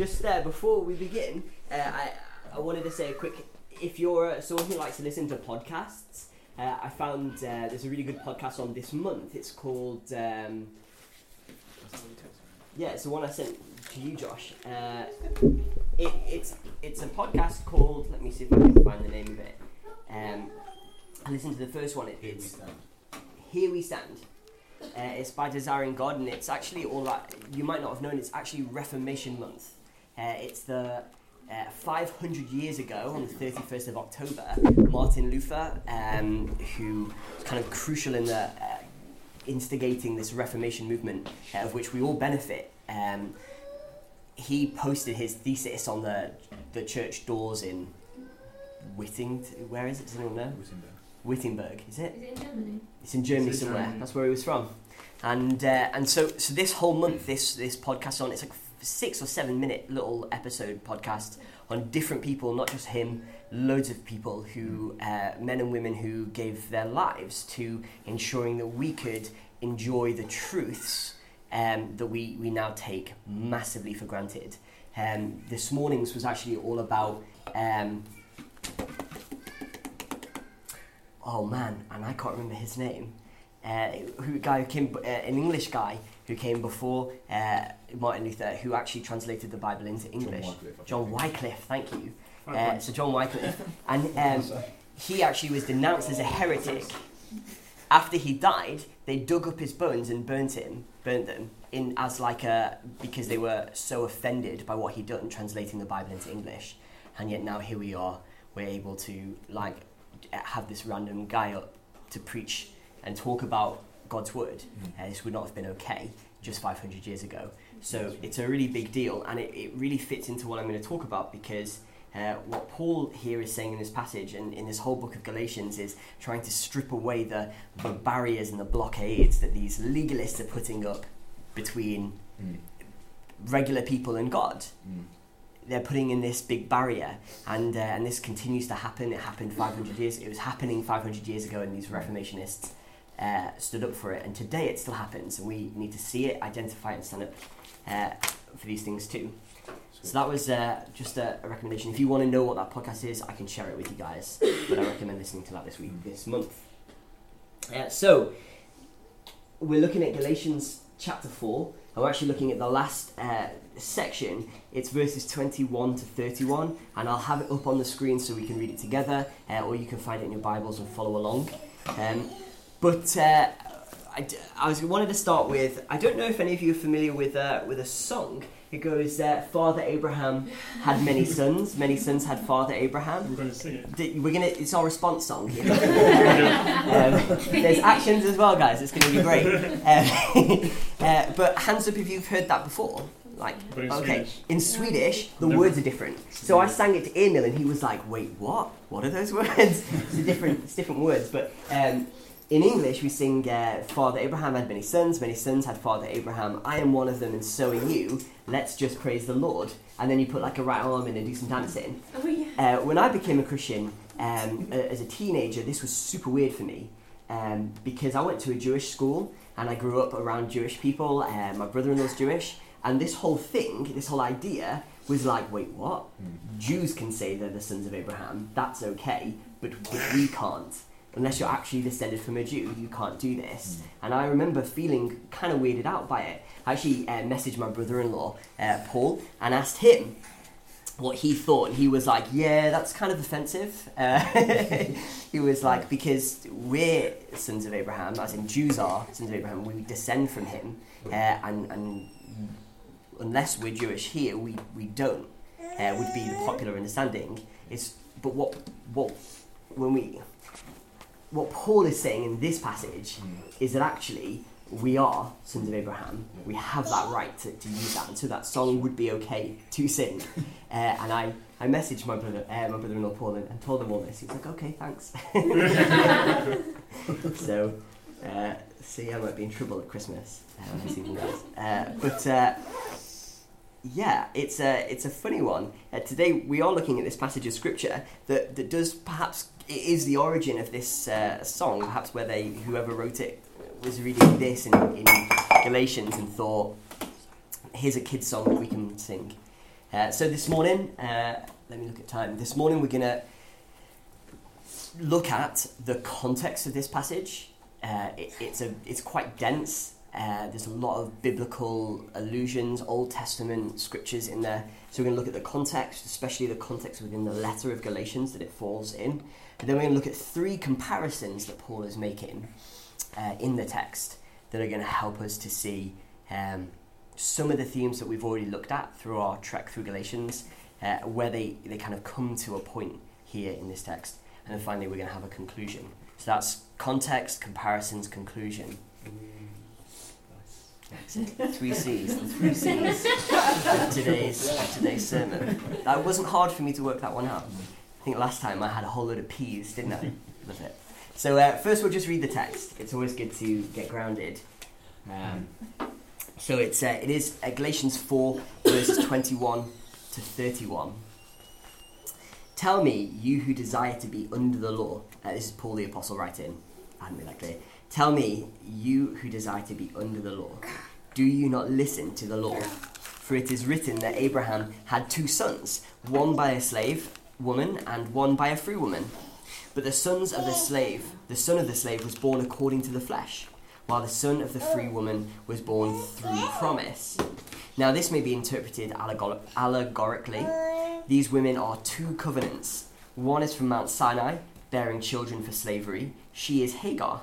just uh, before we begin, uh, I, I wanted to say a quick if you're uh, someone who likes to listen to podcasts, uh, I found uh, there's a really good podcast on this month. It's called. Um, yeah, it's the one I sent to you, Josh. Uh, it, it's it's a podcast called. Let me see if I can find the name of it. Um, I listened to the first one. It, it's Here We Stand. Uh, it's by Desiring God, and it's actually all that you might not have known. It's actually Reformation Month. Uh, it's the uh, 500 years ago, on the 31st of October, Martin Luther, um, who was kind of crucial in the uh, instigating this Reformation movement, uh, of which we all benefit. Um, he posted his thesis on the the church doors in Whitting. Where is it? Does anyone know? Wittenberg. Wittenberg, Is it? Is it in Germany? It's in Germany It's in somewhere. Germany. That's where he was from. And uh, and so so this whole month, this this podcast on it's like six or seven minute little episode podcast on different people, not just him, loads of people who uh, men and women who gave their lives to ensuring that we could enjoy the truths um, that we we now take massively for granted. Um, this morning's was actually all about. Um, oh man, and I can't remember his name. Uh, who guy who came, uh, an English guy who came before uh, Martin Luther, who actually translated the Bible into English. John Wycliffe, thank you. Uh, so John Wycliffe, and um, he actually was denounced as a heretic. After he died, they dug up his bones and burnt him, burnt them in as like a because they were so offended by what he'd done translating the Bible into English, and yet now here we are, we're able to like have this random guy up to preach and talk about God's word. Uh, this would not have been okay just 500 years ago. So it's a really big deal, and it, it really fits into what I'm going to talk about because uh, what Paul here is saying in this passage and in this whole book of Galatians is trying to strip away the, the barriers and the blockades that these legalists are putting up between regular people and God. They're putting in this big barrier, and uh, and this continues to happen. It happened 500 years. It was happening 500 years ago, and these Reformationists uh, stood up for it. And today it still happens, and we need to see it, identify it, and stand up uh, for these things too. So that was uh, just a, a recommendation. If you want to know what that podcast is, I can share it with you guys. But I recommend listening to that this week, this month. Uh, so we're looking at Galatians chapter four, and we're actually looking at the last uh, section. It's verses twenty-one to thirty-one, and I'll have it up on the screen so we can read it together, uh, or you can find it in your Bibles and follow along. Um, but uh, I, I was wanted to start with. I don't know if any of you are familiar with uh, with a song. It goes, uh, "Father Abraham had many sons. Many sons had Father Abraham." We're going to sing it. D- We're gonna. It's our response song. Here. um, there's actions as well, guys. It's gonna be great. Um, uh, but hands up if you've heard that before. Like, But in okay, Swedish. in Swedish, the words are different. So I sang it to Emil, and he was like, "Wait, what? What are those words?" it's a different, it's different words. But um, in English, we sing, uh, "Father Abraham had many sons. Many sons had Father Abraham. I am one of them, and so are you. Let's just praise the Lord." And then you put like a right arm in and do some dancing. Oh yeah. Uh, when I became a Christian um, a- as a teenager, this was super weird for me um, because I went to a Jewish school and I grew up around Jewish people. Uh, my brother-in-law's Jewish, and this whole thing, this whole idea, was like, wait, what? Jews can say they're the sons of Abraham. That's okay, but, but we can't. Unless you're actually descended from a Jew, you can't do this. And I remember feeling kind of weirded out by it. I actually uh, messaged my brother-in-law, uh, Paul, and asked him what he thought, and he was like, "Yeah, that's kind of offensive." Uh, he was like, "Because we're sons of Abraham, as in Jews are sons of Abraham, we descend from him, uh, and and unless we're Jewish here, we we don't." Uh, would be the popular understanding. It's but what what when we what Paul is saying in this passage is that actually we are sons of Abraham. We have that right to, to use that, and so that song would be okay to sing. Uh, and I, I messaged my brother, uh, my brother-in-law Paul, and, and told him all this. He was like, "Okay, thanks." so, uh, yeah, I might be in trouble at Christmas uh, when I see you guys. Uh, but uh, yeah, it's a it's a funny one. Uh, today we are looking at this passage of scripture that, that does perhaps it is the origin of this uh, song. Perhaps where they whoever wrote it was reading this in, in Galatians and thought, "Here's a kid's song that we can sing." Uh, so this morning, uh, let me look at time. This morning we're going to look at the context of this passage. Uh, it, it's a it's quite dense. Uh, there's a lot of biblical allusions, Old Testament scriptures in there. So we're going to look at the context, especially the context within the letter of Galatians that it falls in. And then we're going to look at three comparisons that Paul is making uh, in the text that are going to help us to see um, some of the themes that we've already looked at through our trek through Galatians, uh, where they, they kind of come to a point here in this text. And then finally, we're going to have a conclusion. So that's context, comparisons, conclusion. Three C's. The three C's of today's, today's sermon. That wasn't hard for me to work that one out. I think last time I had a whole load of P's, didn't I? With it. So uh, first we'll just read the text. It's always good to get grounded. Um, so it's uh, it is uh, Galatians four verses twenty one to thirty one. Tell me, you who desire to be under the law. Uh, this is Paul the apostle writing. I hadn't made that clear. Tell me, you who desire to be under the law, do you not listen to the law? For it is written that Abraham had two sons, one by a slave woman and one by a free woman. But the sons of the slave, the son of the slave was born according to the flesh, while the son of the free woman was born through promise. Now, this may be interpreted allegor- allegorically. These women are two covenants. One is from Mount Sinai, bearing children for slavery. She is Hagar.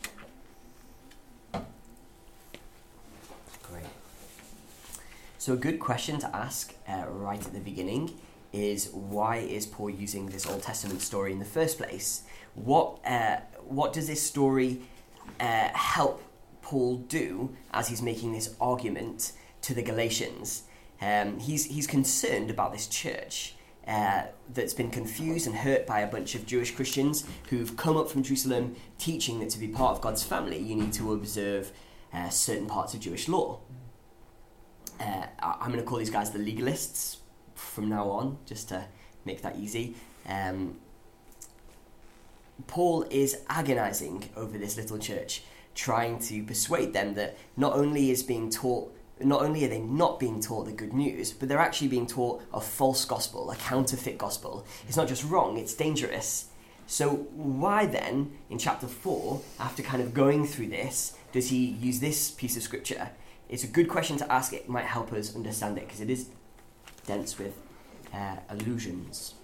So, a good question to ask uh, right at the beginning is why is Paul using this Old Testament story in the first place? What uh, what does this story uh, help Paul do as he's making this argument to the Galatians? Um, he's he's concerned about this church. Uh, that's been confused and hurt by a bunch of Jewish Christians who've come up from Jerusalem teaching that to be part of God's family, you need to observe uh, certain parts of Jewish law. Uh, I'm going to call these guys the legalists from now on, just to make that easy. Um, Paul is agonizing over this little church, trying to persuade them that not only is being taught, not only are they not being taught the good news, but they're actually being taught a false gospel, a counterfeit gospel. It's not just wrong, it's dangerous. So, why then, in chapter 4, after kind of going through this, does he use this piece of scripture? It's a good question to ask. It might help us understand it because it is dense with uh, allusions.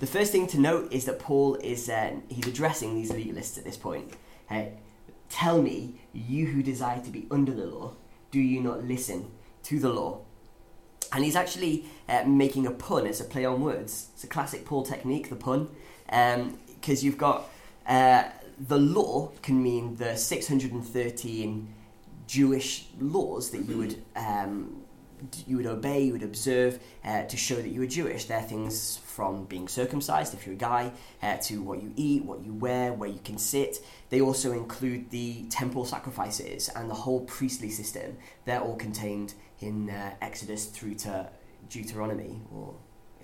The first thing to note is that Paul is uh, he's addressing these legalists at this point. Uh, Tell me, you who desire to be under the law, do you not listen to the law? And he's actually uh, making a pun. It's a play on words. It's a classic Paul technique, the pun, because um, you've got uh, the law can mean the 613 Jewish laws that you would um, you would obey, you would observe uh, to show that you were Jewish. They're things from being circumcised, if you're a guy, uh, to what you eat, what you wear, where you can sit. They also include the temple sacrifices and the whole priestly system. They're all contained in uh, Exodus through to Deuteronomy, or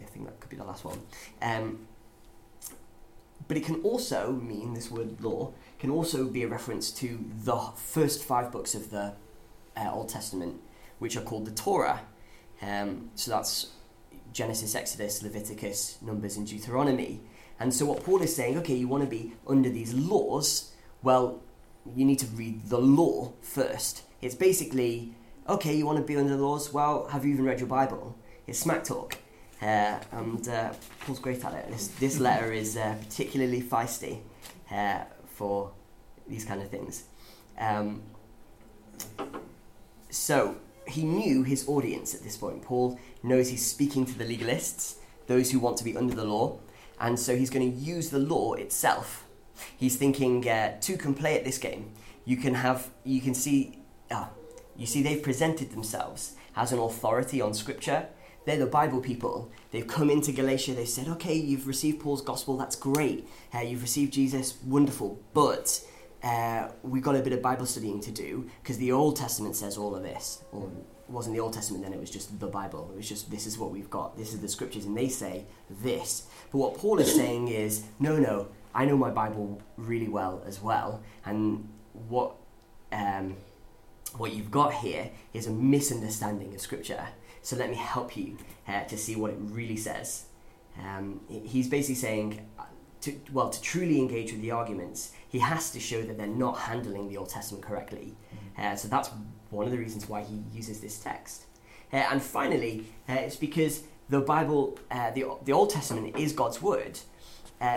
I think that could be the last one. Um, but it can also mean, this word law, can also be a reference to the first five books of the uh, Old Testament which are called the Torah. Um, so that's Genesis, Exodus, Leviticus, Numbers, and Deuteronomy. And so what Paul is saying, okay, you want to be under these laws, well, you need to read the law first. It's basically, okay, you want to be under the laws, well, have you even read your Bible? It's smack talk. Uh, and uh, Paul's great at it. This, this letter is uh, particularly feisty. uh, for these kind of things. Um, so he knew his audience at this point. Paul knows he's speaking to the legalists, those who want to be under the law, and so he's going to use the law itself. He's thinking uh, two can play at this game. You can have, you can see, ah, you see, they've presented themselves as an authority on Scripture. They're the Bible people. They've come into Galatia. They've said, okay, you've received Paul's gospel. That's great. Uh, you've received Jesus. Wonderful. But uh, we've got a bit of Bible studying to do because the Old Testament says all of this. Or it wasn't the Old Testament then, it was just the Bible. It was just, this is what we've got. This is the scriptures. And they say this. But what Paul is saying is, no, no, I know my Bible really well as well. And what. Um, what you've got here is a misunderstanding of Scripture. So let me help you uh, to see what it really says. Um, he's basically saying, uh, to, well, to truly engage with the arguments, he has to show that they're not handling the Old Testament correctly. Mm-hmm. Uh, so that's one of the reasons why he uses this text. Uh, and finally, uh, it's because the Bible, uh, the, the Old Testament is God's word.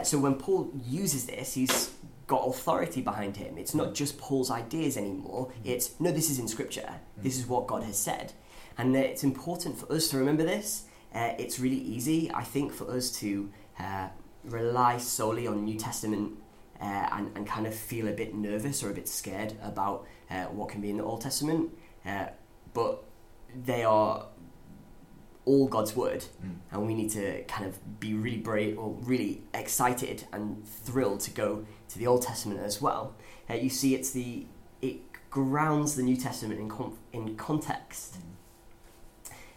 so when Paul uses this, he's got authority behind him. It's not just Paul's ideas anymore. It's no, this is in Scripture. This is what God has said, and it's important for us to remember this. Uh, it's really easy, I think, for us to uh, rely solely on New Testament uh, and, and kind of feel a bit nervous or a bit scared about uh, what can be in the Old Testament. Uh, but they are all God's word, mm. and we need to kind of be really brave or really excited and thrilled to go to the Old Testament as well. Uh, you see, it's the it grounds the New Testament in com- in context. Mm.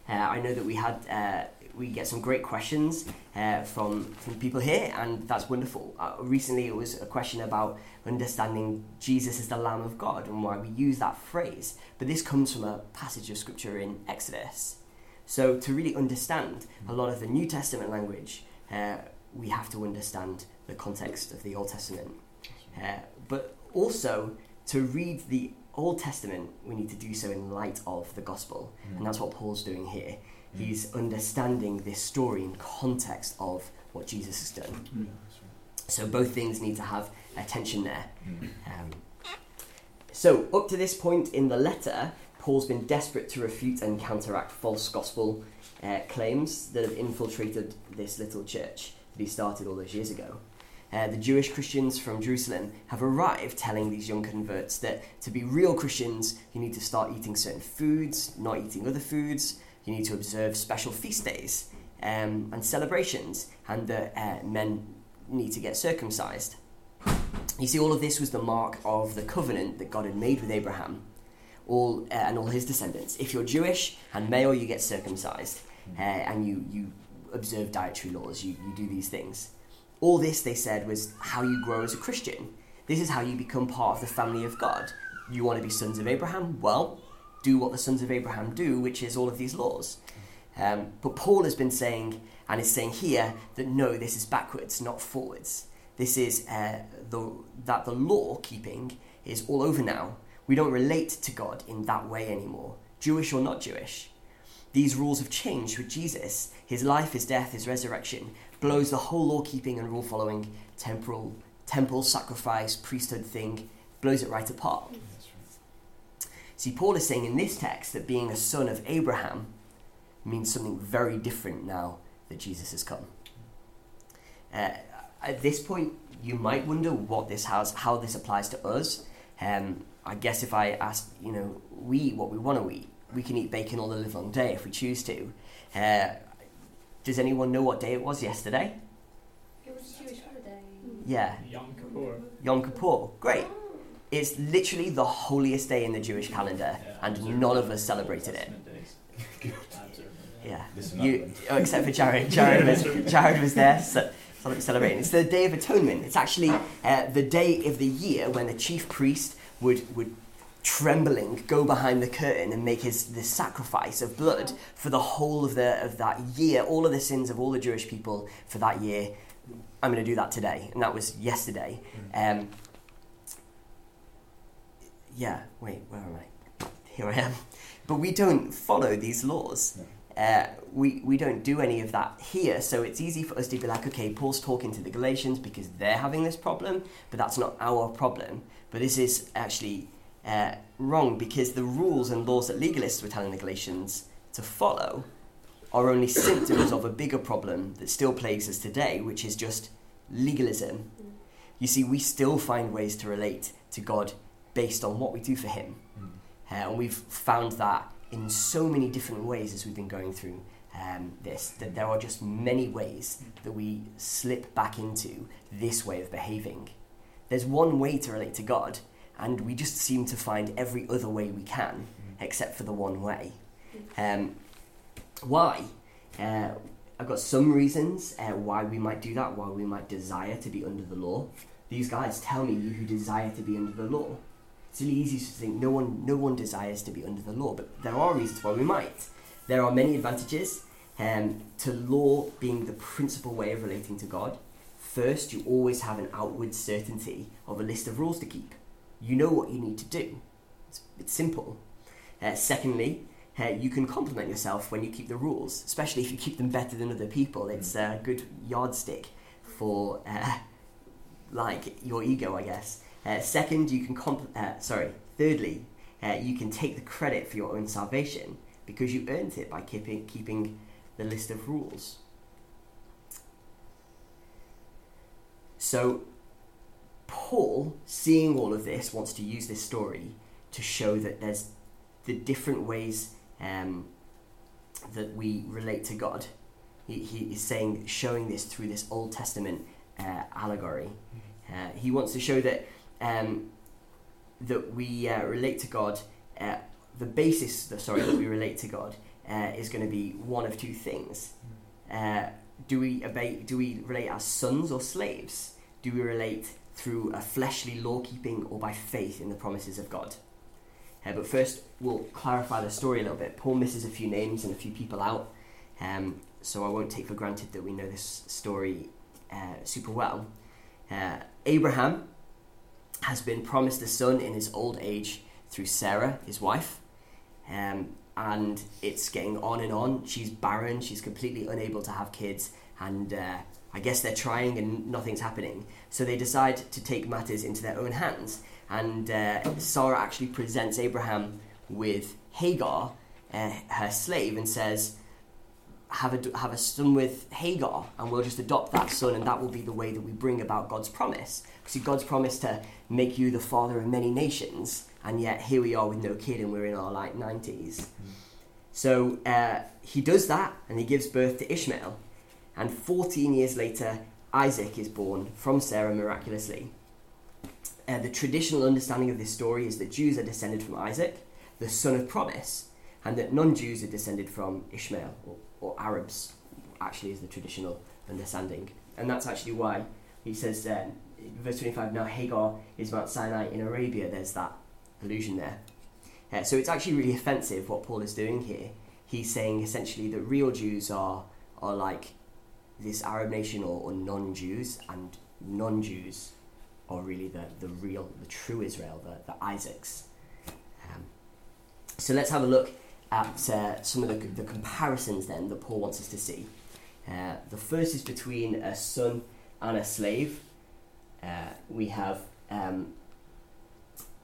Uh, I know that we had uh, we get some great questions uh, from from people here, and that's wonderful. Uh, recently, it was a question about understanding Jesus as the Lamb of God and why we use that phrase. But this comes from a passage of Scripture in Exodus. So, to really understand a lot of the New Testament language, uh, we have to understand the context of the Old Testament. Uh, but also, to read the Old Testament, we need to do so in light of the gospel. Mm. And that's what Paul's doing here. Mm. He's understanding this story in context of what Jesus has done. Mm. So, both things need to have attention there. Mm. Um, so, up to this point in the letter, Paul's been desperate to refute and counteract false gospel uh, claims that have infiltrated this little church that he started all those years ago. Uh, the Jewish Christians from Jerusalem have arrived telling these young converts that to be real Christians, you need to start eating certain foods, not eating other foods, you need to observe special feast days um, and celebrations, and that uh, men need to get circumcised. You see, all of this was the mark of the covenant that God had made with Abraham all uh, and all his descendants. If you're Jewish and male, you get circumcised, uh, and you you observe dietary laws. You you do these things. All this, they said, was how you grow as a Christian. This is how you become part of the family of God. You want to be sons of Abraham? Well, do what the sons of Abraham do, which is all of these laws. Um, but Paul has been saying, and is saying here, that no, this is backwards, not forwards. This is uh, the, that the law keeping is all over now. We don't relate to God in that way anymore, Jewish or not Jewish. These rules have changed with Jesus. His life, his death, his resurrection blows the whole law keeping and rule following temporal temple sacrifice priesthood thing blows it right apart. See, Paul is saying in this text that being a son of Abraham means something very different now that Jesus has come. Uh, at this point, you might wonder what this has, how this applies to us. Um, I guess if I ask, you know, we what we want to eat, we can eat bacon all the live long day if we choose to. Uh, does anyone know what day it was yesterday? It was a Jewish holiday. Yeah. Yom Kippur. Yom Kippur. Great. It's literally the holiest day in the Jewish calendar, yeah, and none of us celebrated it. yeah. You, oh, except for Jared. Jared was, Jared was there. So, celebrating. It's the Day of Atonement. It's actually uh, the day of the year when the chief priest would, would trembling go behind the curtain and make his the sacrifice of blood for the whole of the of that year, all of the sins of all the Jewish people for that year. I'm going to do that today, and that was yesterday. Mm. Um, yeah, wait, where am I? Here I am. But we don't follow these laws. uh, we, we don't do any of that here, so it's easy for us to be like, okay, Paul's talking to the Galatians because they're having this problem, but that's not our problem. But this is actually uh, wrong because the rules and laws that legalists were telling the Galatians to follow are only symptoms of a bigger problem that still plagues us today, which is just legalism. You see, we still find ways to relate to God based on what we do for Him. Mm. Uh, and we've found that in so many different ways as we've been going through um, this, that there are just many ways that we slip back into this way of behaving. There's one way to relate to God, and we just seem to find every other way we can, mm. except for the one way. Um, why? Uh, I've got some reasons uh, why we might do that, why we might desire to be under the law. These guys tell me you who desire to be under the law. It's really easy to think no one, no one desires to be under the law, but there are reasons why we might. There are many advantages um, to law being the principal way of relating to God. First, you always have an outward certainty of a list of rules to keep. You know what you need to do. It's, it's simple. Uh, secondly, uh, you can compliment yourself when you keep the rules, especially if you keep them better than other people. It's a good yardstick for uh, like your ego, I guess. Uh, second, you can compl- uh, sorry. Thirdly, uh, you can take the credit for your own salvation because you earned it by keeping keeping the list of rules. So, Paul, seeing all of this, wants to use this story to show that there's the different ways um, that we relate to God. He, he is saying, showing this through this Old Testament uh, allegory. Uh, he wants to show that um, that we uh, relate to God. Uh, the basis, sorry, that we relate to God uh, is going to be one of two things. Uh, do we obey? Do we relate as sons or slaves? Do we relate through a fleshly law keeping or by faith in the promises of God? Uh, but first, we'll clarify the story a little bit. Paul misses a few names and a few people out, um, so I won't take for granted that we know this story uh, super well. Uh, Abraham has been promised a son in his old age through Sarah, his wife, um, and it's getting on and on. She's barren, she's completely unable to have kids, and uh, I guess they're trying and nothing's happening. So they decide to take matters into their own hands and uh, Sarah actually presents Abraham with Hagar, uh, her slave, and says, have a, have a son with Hagar, and we'll just adopt that son, and that will be the way that we bring about God's promise. See, God's promise to make you the father of many nations, and yet here we are with no kid, and we're in our like 90s. Mm. So uh, he does that, and he gives birth to Ishmael. And 14 years later, Isaac is born from Sarah miraculously. Uh, the traditional understanding of this story is that Jews are descended from Isaac, the son of promise, and that non Jews are descended from Ishmael, or, or, Arabs, actually, is the traditional understanding. And that's actually why he says, uh, verse 25, now Hagar is Mount Sinai in Arabia, there's that allusion there. Uh, so it's actually really offensive what Paul is doing here. He's saying essentially that real Jews are, are like this Arab nation or, or non Jews, and non Jews are really the, the real, the true Israel, the, the Isaacs. Um, so let's have a look at uh, some of the, the comparisons then that Paul wants us to see. Uh, the first is between a son and a slave. Uh, we have um,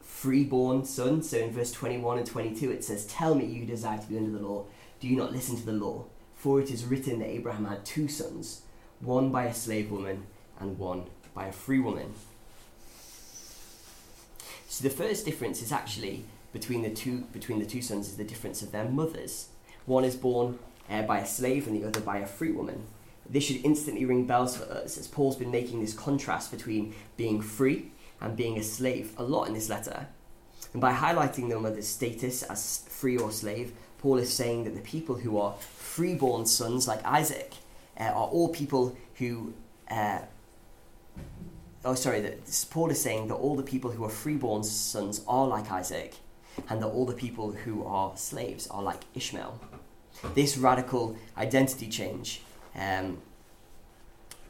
freeborn son. So in verse 21 and 22 it says, Tell me you desire to be under the law. Do you not listen to the law? For it is written that Abraham had two sons, one by a slave woman and one by a free woman. So the first difference is actually between the two between the two sons is the difference of their mothers. One is born uh, by a slave and the other by a free woman. This should instantly ring bells for us, as Paul's been making this contrast between being free and being a slave a lot in this letter. And by highlighting the mother's status as free or slave, Paul is saying that the people who are freeborn sons, like Isaac, uh, are all people who uh, oh sorry, that Paul is saying that all the people who are freeborn sons are like Isaac, and that all the people who are slaves are like Ishmael. This radical identity change um,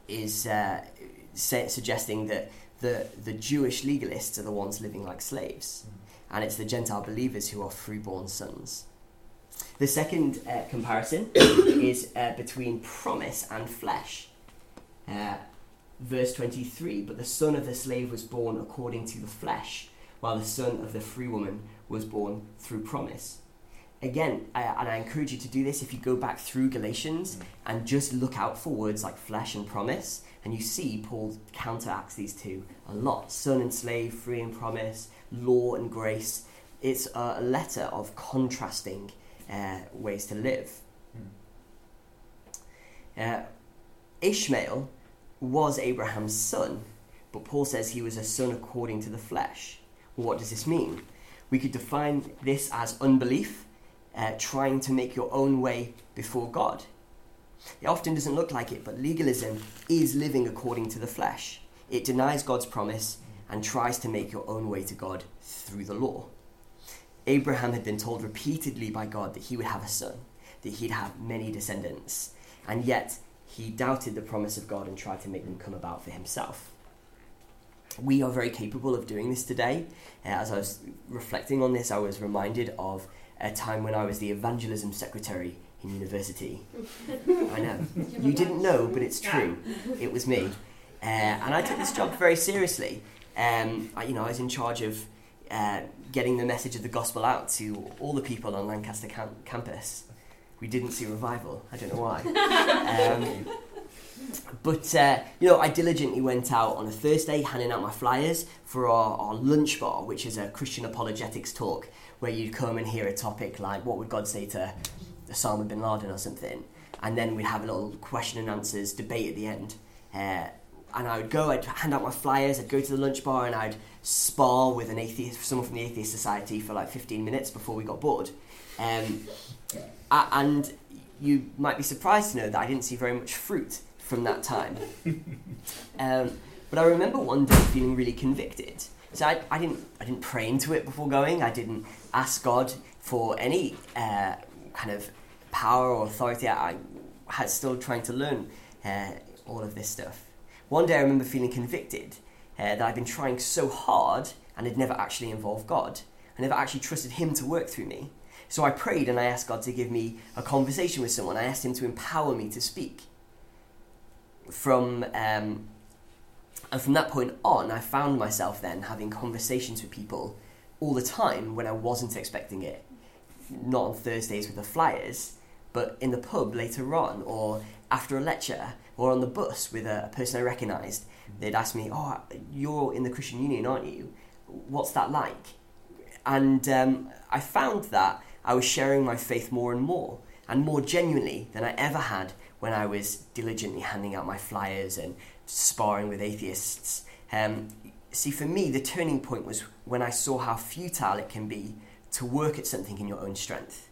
is uh, suggesting that the, the Jewish legalists are the ones living like slaves, and it's the Gentile believers who are freeborn sons. The second uh, comparison is uh, between promise and flesh. Uh, verse 23 But the son of the slave was born according to the flesh, while the son of the free woman was born through promise. Again, I, and I encourage you to do this if you go back through Galatians mm. and just look out for words like flesh and promise, and you see Paul counteracts these two a lot son and slave, free and promise, law and grace. It's a letter of contrasting uh, ways to live. Mm. Uh, Ishmael was Abraham's son, but Paul says he was a son according to the flesh. Well, what does this mean? We could define this as unbelief, uh, trying to make your own way before God. It often doesn't look like it, but legalism is living according to the flesh. It denies God's promise and tries to make your own way to God through the law. Abraham had been told repeatedly by God that he would have a son, that he'd have many descendants, and yet he doubted the promise of God and tried to make them come about for himself. We are very capable of doing this today. Uh, as I was reflecting on this, I was reminded of a time when I was the evangelism secretary in university. I know. You didn't know, but it's true. It was me. Uh, and I took this job very seriously. Um, I, you know, I was in charge of uh, getting the message of the gospel out to all the people on Lancaster cam- campus we didn't see revival. I don't know why. um, but uh, you know, I diligently went out on a Thursday handing out my flyers for our, our lunch bar, which is a Christian apologetics talk where you'd come and hear a topic like what would God say to Osama bin Laden or something, and then we'd have a little question and answers debate at the end. Uh, and I would go, I'd hand out my flyers, I'd go to the lunch bar, and I'd spar with an atheist, someone from the Atheist Society for like 15 minutes before we got bored. Um, and you might be surprised to know that I didn't see very much fruit from that time. um, but I remember one day feeling really convicted. So I, I, didn't, I didn't pray into it before going. I didn't ask God for any uh, kind of power or authority. I, I was still trying to learn uh, all of this stuff. One day I remember feeling convicted uh, that I'd been trying so hard and had never actually involved God. I never actually trusted Him to work through me. So I prayed and I asked God to give me a conversation with someone. I asked Him to empower me to speak. From um, and from that point on, I found myself then having conversations with people all the time when I wasn't expecting it. Not on Thursdays with the flyers, but in the pub later on, or after a lecture, or on the bus with a, person I recognised. They'd ask me, "Oh, you're in the Christian Union, aren't you? What's that like?" And um, I found that I was sharing my faith more and more, and more genuinely than I ever had when I was diligently handing out my flyers and sparring with atheists. Um, see, for me, the turning point was when I saw how futile it can be to work at something in your own strength,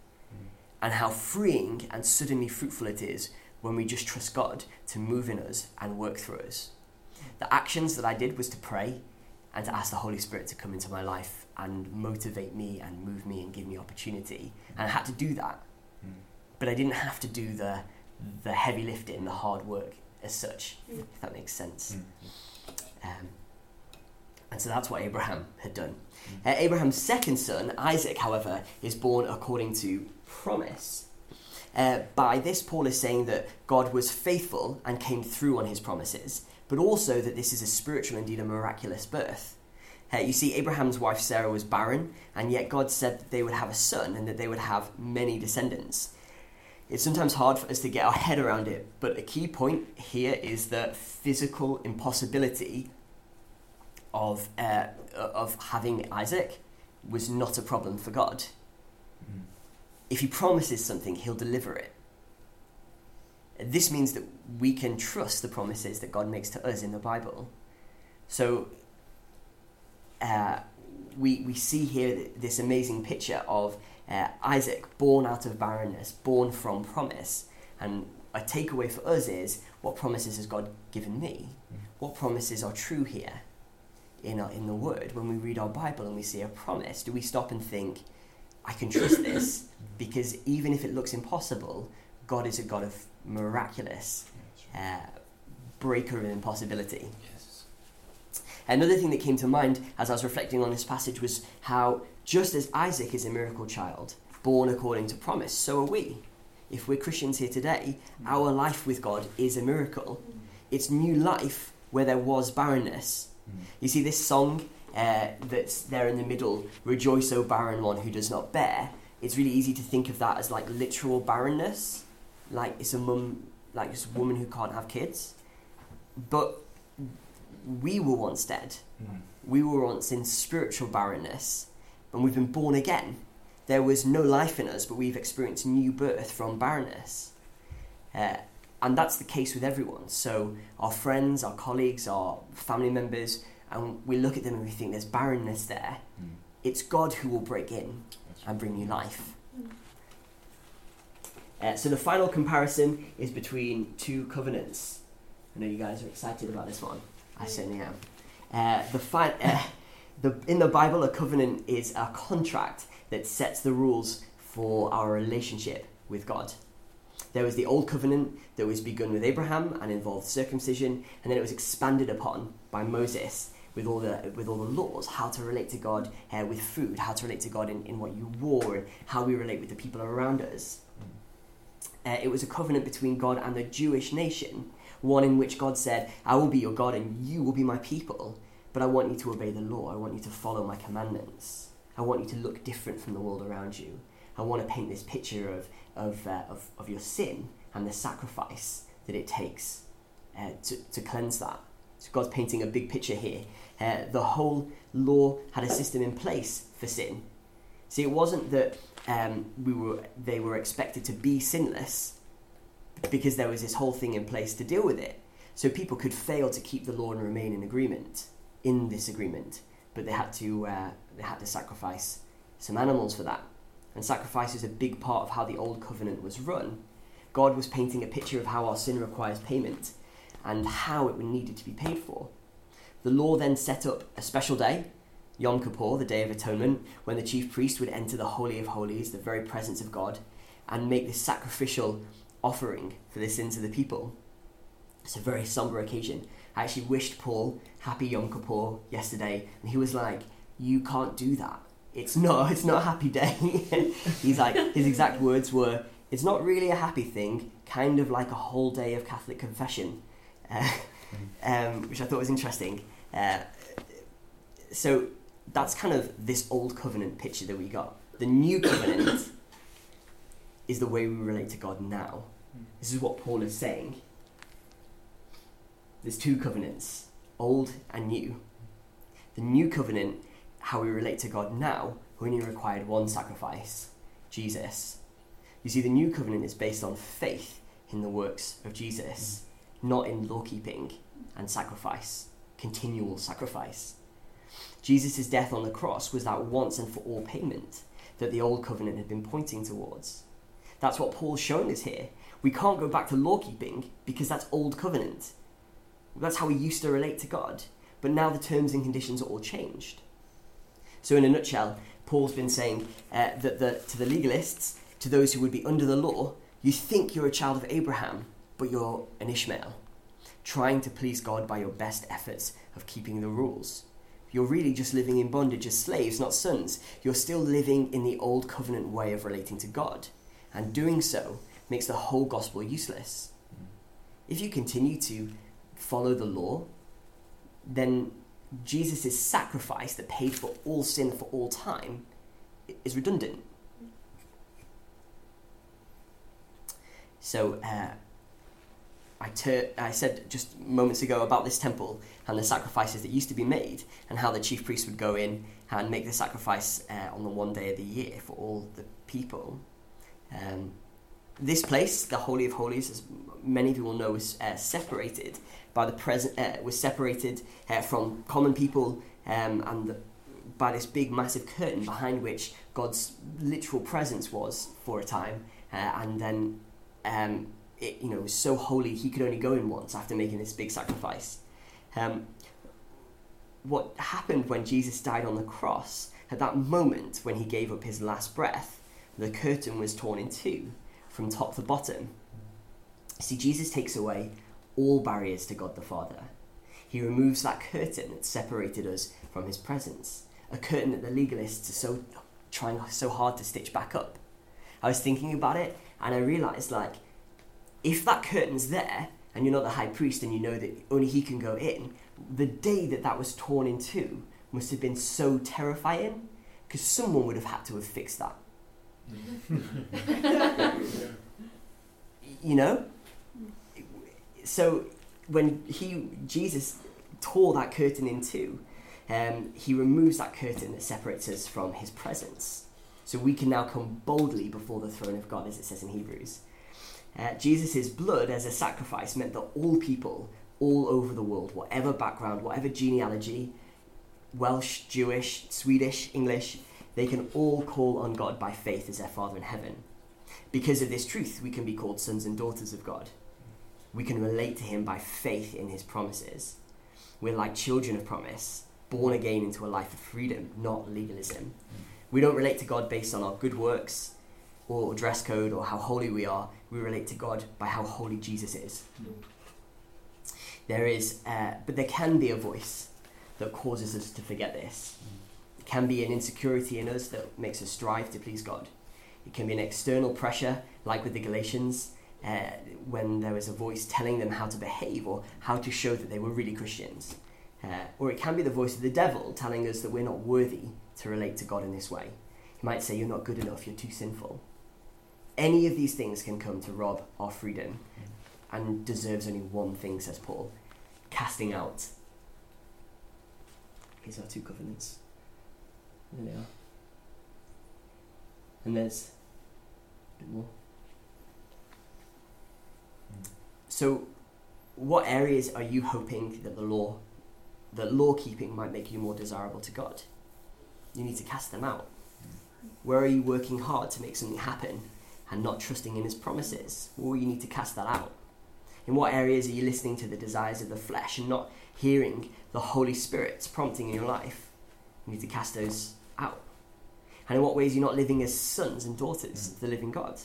and how freeing and suddenly fruitful it is when we just trust God to move in us and work through us. The actions that I did was to pray and to ask the Holy Spirit to come into my life and motivate me and move me and give me opportunity. And I had to do that. Mm. But I didn't have to do the, the heavy lifting, the hard work as such, mm. if that makes sense. Mm. Um, and so that's what Abraham had done. Hmm. Uh, Abraham's second son, Isaac, however, is born according to promise. Uh, by this, Paul is saying that God was faithful and came through on his promises, but also that this is a spiritual, indeed a miraculous birth. Uh, you see, Abraham's wife Sarah was barren, and yet God said that they would have a son and that they would have many descendants. It's sometimes hard for us to get our head around it, but a key point here is the physical impossibility of, uh, of having Isaac was not a problem for God. Mm. If he promises something, he'll deliver it. This means that we can trust the promises that God makes to us in the Bible. So uh, we, we see here this amazing picture of uh, Isaac born out of barrenness, born from promise. And a takeaway for us is what promises has God given me? What promises are true here in, our, in the Word? When we read our Bible and we see a promise, do we stop and think, I can trust this? Because even if it looks impossible, God is a God of miraculous uh, breaker of impossibility. Another thing that came to mind as I was reflecting on this passage was how, just as Isaac is a miracle child, born according to promise. So are we. If we're Christians here today, our life with God is a miracle. It's new life where there was barrenness. You see, this song uh, that's there in the middle, Rejoice, O barren one who does not bear, it's really easy to think of that as like literal barrenness. Like it's a mum, like it's a woman who can't have kids. But we were once dead. Mm. We were once in spiritual barrenness, and we've been born again. There was no life in us, but we've experienced new birth from barrenness. Uh, and that's the case with everyone. So, our friends, our colleagues, our family members, and we look at them and we think there's barrenness there. Mm. It's God who will break in and bring you life. Uh, so, the final comparison is between two covenants. I know you guys are excited about this one. I certainly am. Uh, the, fi- uh, the in the Bible, a covenant is a contract that sets the rules for our relationship with God. There was the old covenant that was begun with Abraham and involved circumcision, and then it was expanded upon by Moses with all the with all the laws, how to relate to God uh, with food, how to relate to God in, in what you wore, how we relate with the people around us. Uh, it was a covenant between God and the Jewish nation, one in which God said, I will be your God and you will be my people, but I want you to obey the law. I want you to follow my commandments. I want you to look different from the world around you. I want to paint this picture of, of, uh, of, of your sin and the sacrifice that it takes uh, to, to cleanse that. So God's painting a big picture here. Uh, the whole law had a system in place for sin. See, it wasn't that um, we were, they were expected to be sinless because there was this whole thing in place to deal with it. So people could fail to keep the law and remain in agreement, in this agreement, but they had to, uh, they had to sacrifice some animals for that. And sacrifice is a big part of how the old covenant was run. God was painting a picture of how our sin requires payment and how it would needed to be paid for. The law then set up a special day, Yom Kippur, the Day of Atonement, when the chief priest would enter the Holy of Holies, the very presence of God, and make this sacrificial offering for the sins of the people. It's a very somber occasion. I actually wished Paul happy Yom Kippur yesterday, and he was like, "You can't do that. It's not. It's not a happy day." He's like, his exact words were, "It's not really a happy thing. Kind of like a whole day of Catholic confession," um, which I thought was interesting. Uh, so that's kind of this old covenant picture that we got. The new covenant is the way we relate to God now. This is what Paul is saying. There's two covenants, old and new. The new covenant, how we relate to God now, only required one sacrifice Jesus. You see, the new covenant is based on faith in the works of Jesus, not in law keeping and sacrifice, continual sacrifice. Jesus' death on the cross was that once and for all payment that the old covenant had been pointing towards. That's what Paul's showing us here. We can't go back to law keeping because that's old covenant. That's how we used to relate to God. But now the terms and conditions are all changed. So, in a nutshell, Paul's been saying uh, that the, to the legalists, to those who would be under the law, you think you're a child of Abraham, but you're an Ishmael, trying to please God by your best efforts of keeping the rules. You're really just living in bondage as slaves, not sons. You're still living in the old covenant way of relating to God and doing so makes the whole gospel useless. If you continue to follow the law, then Jesus' sacrifice that paid for all sin for all time is redundant. So, uh, I, ter- I said just moments ago about this temple and the sacrifices that used to be made, and how the chief priest would go in and make the sacrifice uh, on the one day of the year for all the people. Um, this place, the Holy of Holies, as many people know, was uh, separated by the present. Uh, was separated uh, from common people um, and the, by this big, massive curtain behind which God's literal presence was for a time, uh, and then um, it, you know, was so holy he could only go in once after making this big sacrifice. Um, what happened when Jesus died on the cross? At that moment, when he gave up his last breath, the curtain was torn in two from top to bottom. See, Jesus takes away all barriers to God the Father. He removes that curtain that separated us from his presence, a curtain that the legalists are so trying so hard to stitch back up. I was thinking about it and I realized like if that curtain's there and you're not the high priest and you know that only he can go in, the day that that was torn in two must have been so terrifying because someone would have had to have fixed that. you know? So when he Jesus tore that curtain in two, um, he removes that curtain that separates us from his presence. So we can now come boldly before the throne of God, as it says in Hebrews. Uh, Jesus' blood as a sacrifice meant that all people, all over the world, whatever background, whatever genealogy, Welsh, Jewish, Swedish, English, they can all call on God by faith as their Father in heaven. Because of this truth, we can be called sons and daughters of God. We can relate to Him by faith in His promises. We're like children of promise, born again into a life of freedom, not legalism. We don't relate to God based on our good works or dress code or how holy we are. We relate to God by how holy Jesus is. There is, uh, but there can be a voice that causes us to forget this. It can be an insecurity in us that makes us strive to please God. It can be an external pressure, like with the Galatians, uh, when there was a voice telling them how to behave or how to show that they were really Christians. Uh, or it can be the voice of the devil telling us that we're not worthy to relate to God in this way. He might say, You're not good enough, you're too sinful. Any of these things can come to rob our freedom and deserves only one thing, says Paul casting out. Here's our two covenants. There they are. And there's a bit more. So, what areas are you hoping that the law, that law keeping might make you more desirable to God? You need to cast them out. Where are you working hard to make something happen and not trusting in His promises? Or you need to cast that out. In what areas are you listening to the desires of the flesh and not hearing the Holy Spirit's prompting in your life? You need to cast those out. And in what ways are you not living as sons and daughters of the living God?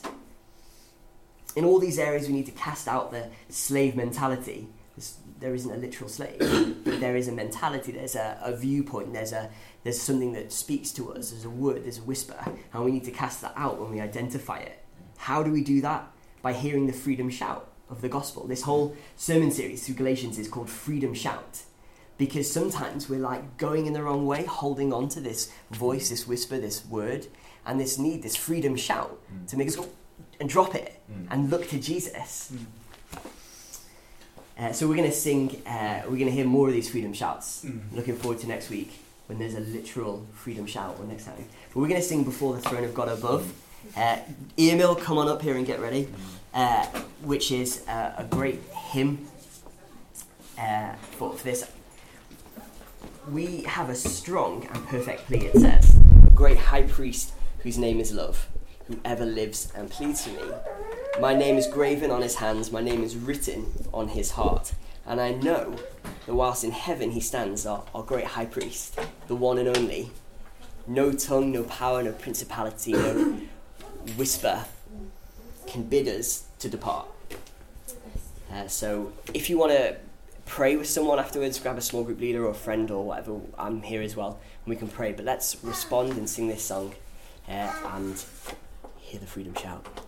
In all these areas, we need to cast out the slave mentality. There isn't a literal slave, but there is a mentality, there's a, a viewpoint, there's, a, there's something that speaks to us, there's a word, there's a whisper, and we need to cast that out when we identify it. How do we do that? By hearing the freedom shout of the gospel. This whole sermon series through Galatians is called Freedom Shout because sometimes we're like going in the wrong way, holding on to this voice, this whisper, this word, and this need, this freedom shout mm. to make us go and drop it mm. and look to Jesus. Mm. Uh, so we're going to sing, uh, we're going to hear more of these freedom shouts. Mm. Looking forward to next week when there's a literal freedom shout or next time. But we're going to sing before the throne of God above. Uh, Emil, come on up here and get ready, uh, which is uh, a great hymn uh, for, for this we have a strong and perfect plea, it says. A great high priest whose name is love, who ever lives and pleads for me. My name is graven on his hands, my name is written on his heart. And I know that whilst in heaven he stands, our, our great high priest, the one and only, no tongue, no power, no principality, no whisper can bid us to depart. Uh, so if you want to pray with someone afterwards, grab a small group leader or a friend or whatever. I'm here as well, and we can pray. But let's respond and sing this song uh, and hear the freedom shout.